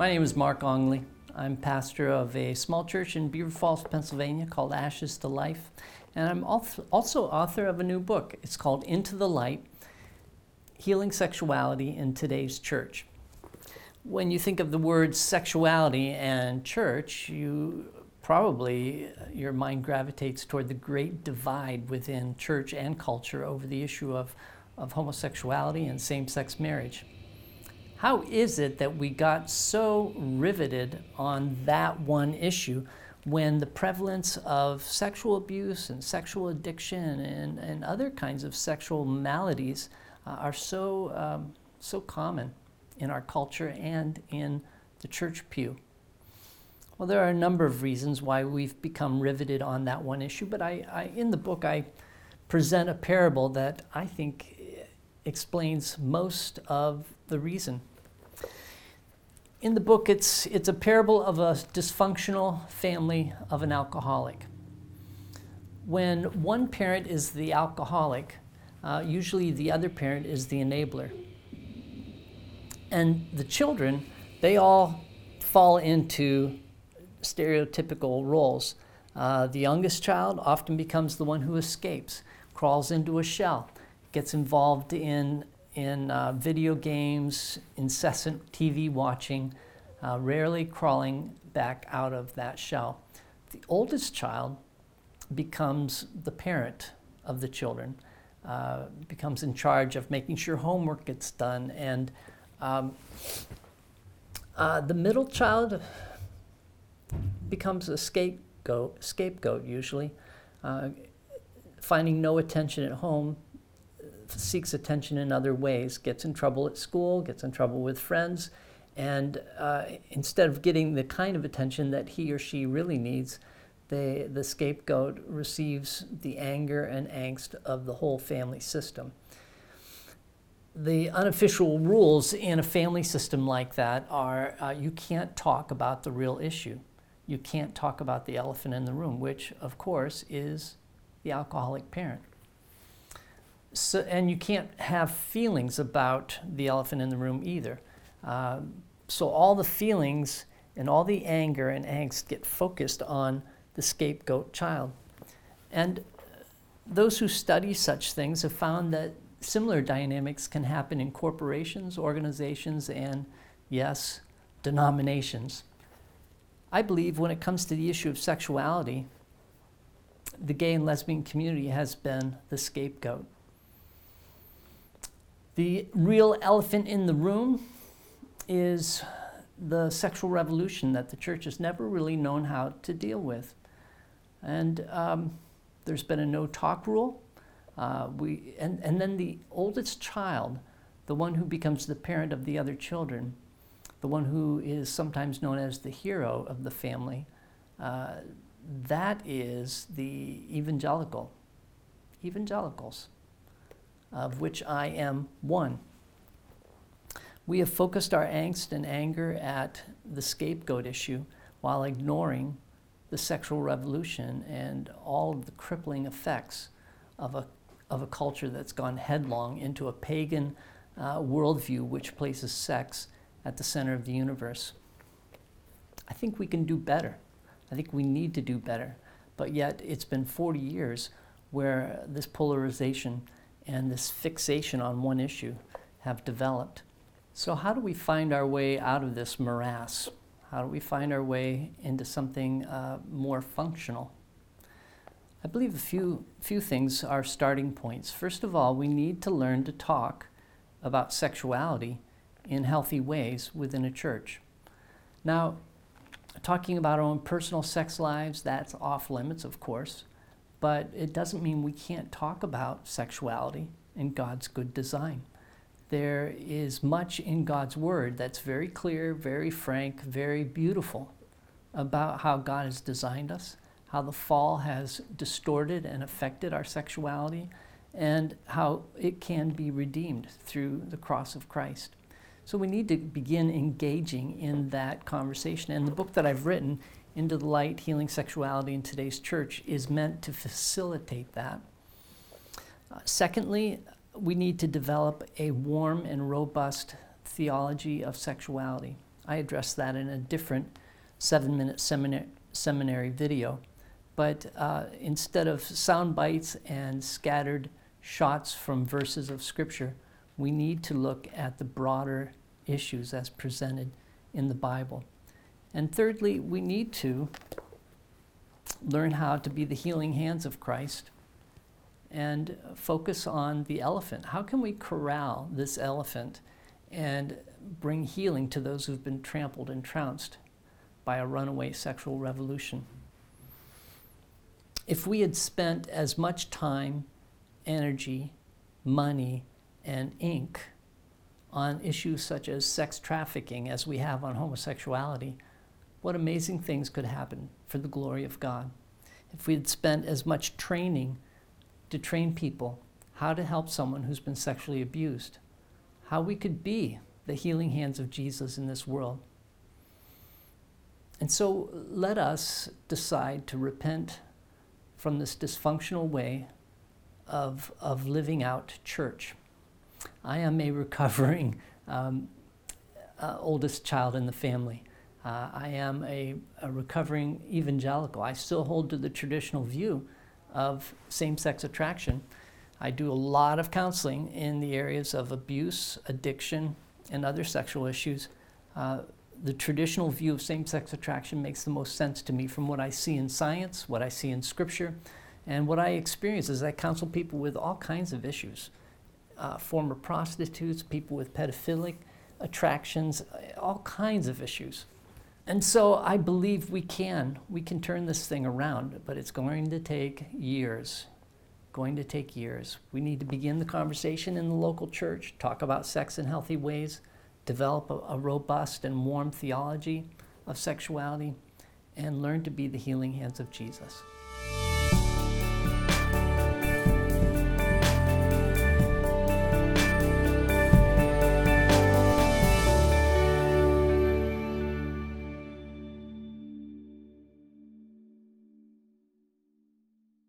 My name is Mark Ongley. I'm pastor of a small church in Beaver Falls, Pennsylvania called Ashes to Life. And I'm also author of a new book. It's called Into the Light Healing Sexuality in Today's Church. When you think of the words sexuality and church, you probably your mind gravitates toward the great divide within church and culture over the issue of, of homosexuality and same sex marriage. How is it that we got so riveted on that one issue when the prevalence of sexual abuse and sexual addiction and, and other kinds of sexual maladies uh, are so, um, so common in our culture and in the church pew? Well, there are a number of reasons why we've become riveted on that one issue, but I, I in the book I present a parable that I think explains most of the reason in the book, it's, it's a parable of a dysfunctional family of an alcoholic. When one parent is the alcoholic, uh, usually the other parent is the enabler. And the children, they all fall into stereotypical roles. Uh, the youngest child often becomes the one who escapes, crawls into a shell, gets involved in in uh, video games, incessant TV watching, uh, rarely crawling back out of that shell. The oldest child becomes the parent of the children, uh, becomes in charge of making sure homework gets done, and um, uh, the middle child becomes a scapegoat, scapegoat usually, uh, finding no attention at home seeks attention in other ways, gets in trouble at school, gets in trouble with friends, and uh, instead of getting the kind of attention that he or she really needs, they, the scapegoat receives the anger and angst of the whole family system. The unofficial rules in a family system like that are uh, you can't talk about the real issue. You can't talk about the elephant in the room, which, of course, is the alcoholic parent so, and you can't have feelings about the elephant in the room either. Uh, so all the feelings and all the anger and angst get focused on the scapegoat child. And those who study such things have found that similar dynamics can happen in corporations, organizations, and yes, denominations. I believe when it comes to the issue of sexuality, the gay and lesbian community has been the scapegoat. The real elephant in the room is the sexual revolution that the church has never really known how to deal with. And um, there's been a no talk rule. Uh, we, and, and then the oldest child, the one who becomes the parent of the other children, the one who is sometimes known as the hero of the family, uh, that is the evangelical, evangelicals of which I am one. We have focused our angst and anger at the scapegoat issue while ignoring the sexual revolution and all of the crippling effects of a, of a culture that's gone headlong into a pagan uh, worldview which places sex at the center of the universe. I think we can do better. I think we need to do better. But yet, it's been 40 years where this polarization and this fixation on one issue have developed. So, how do we find our way out of this morass? How do we find our way into something uh, more functional? I believe a few, few things are starting points. First of all, we need to learn to talk about sexuality in healthy ways within a church. Now, talking about our own personal sex lives, that's off limits, of course but it doesn't mean we can't talk about sexuality in God's good design. There is much in God's Word that's very clear, very frank, very beautiful about how God has designed us, how the fall has distorted and affected our sexuality, and how it can be redeemed through the cross of Christ. So we need to begin engaging in that conversation. And the book that I've written into the light, healing sexuality in today's church is meant to facilitate that. Uh, secondly, we need to develop a warm and robust theology of sexuality. I addressed that in a different seven minute seminar- seminary video. But uh, instead of sound bites and scattered shots from verses of Scripture, we need to look at the broader issues as presented in the Bible. And thirdly, we need to learn how to be the healing hands of Christ and focus on the elephant. How can we corral this elephant and bring healing to those who've been trampled and trounced by a runaway sexual revolution? If we had spent as much time, energy, money, and ink on issues such as sex trafficking as we have on homosexuality, what amazing things could happen for the glory of God. If we had spent as much training to train people how to help someone who's been sexually abused, how we could be the healing hands of Jesus in this world. And so let us decide to repent from this dysfunctional way of, of living out church. I am a recovering um, uh, oldest child in the family. Uh, I am a, a, recovering evangelical. I still hold to the traditional view of same sex attraction. I do a lot of counseling in the areas of abuse, addiction, and other sexual issues. Uh, the traditional view of same sex attraction makes the most sense to me from what I see in science, what I see in scripture, and what I experience as I counsel people with all kinds of issues uh, former prostitutes, people with pedophilic attractions, all kinds of issues. And so I believe we can. We can turn this thing around, but it's going to take years. Going to take years. We need to begin the conversation in the local church, talk about sex in healthy ways, develop a, a robust and warm theology of sexuality, and learn to be the healing hands of Jesus.